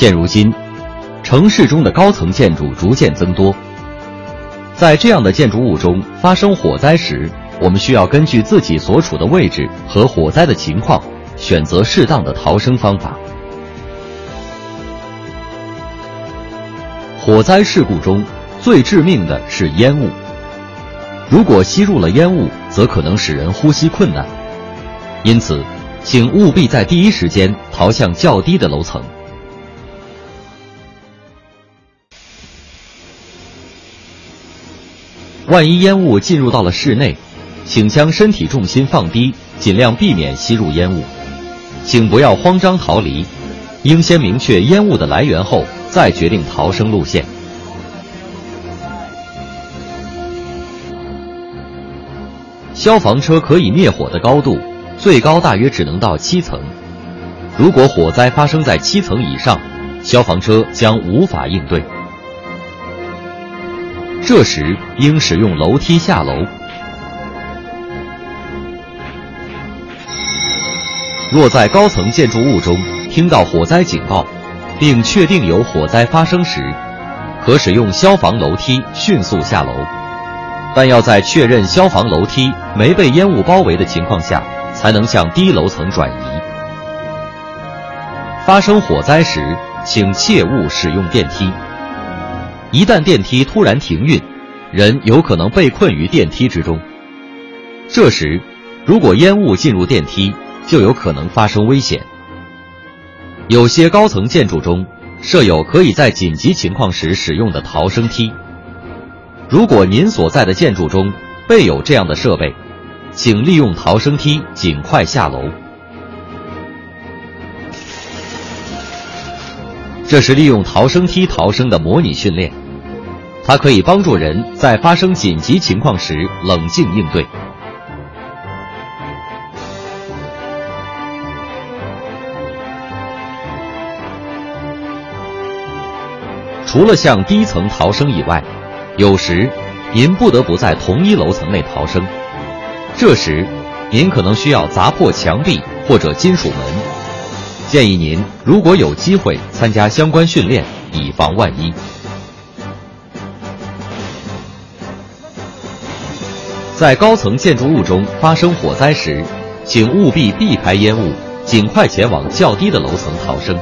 现如今，城市中的高层建筑逐渐增多。在这样的建筑物中发生火灾时，我们需要根据自己所处的位置和火灾的情况，选择适当的逃生方法。火灾事故中最致命的是烟雾，如果吸入了烟雾，则可能使人呼吸困难。因此，请务必在第一时间逃向较低的楼层。万一烟雾进入到了室内，请将身体重心放低，尽量避免吸入烟雾。请不要慌张逃离，应先明确烟雾的来源后再决定逃生路线。消防车可以灭火的高度，最高大约只能到七层。如果火灾发生在七层以上，消防车将无法应对。这时应使用楼梯下楼。若在高层建筑物中听到火灾警报，并确定有火灾发生时，可使用消防楼梯迅速下楼，但要在确认消防楼梯没被烟雾包围的情况下，才能向低楼层转移。发生火灾时，请切勿使用电梯。一旦电梯突然停运，人有可能被困于电梯之中。这时，如果烟雾进入电梯，就有可能发生危险。有些高层建筑中设有可以在紧急情况时使用的逃生梯。如果您所在的建筑中备有这样的设备，请利用逃生梯尽快下楼。这是利用逃生梯逃生的模拟训练，它可以帮助人在发生紧急情况时冷静应对。除了向低层逃生以外，有时您不得不在同一楼层内逃生，这时您可能需要砸破墙壁或者金属门。建议您如果有机会参加相关训练，以防万一。在高层建筑物中发生火灾时，请务必避开烟雾，尽快前往较低的楼层逃生。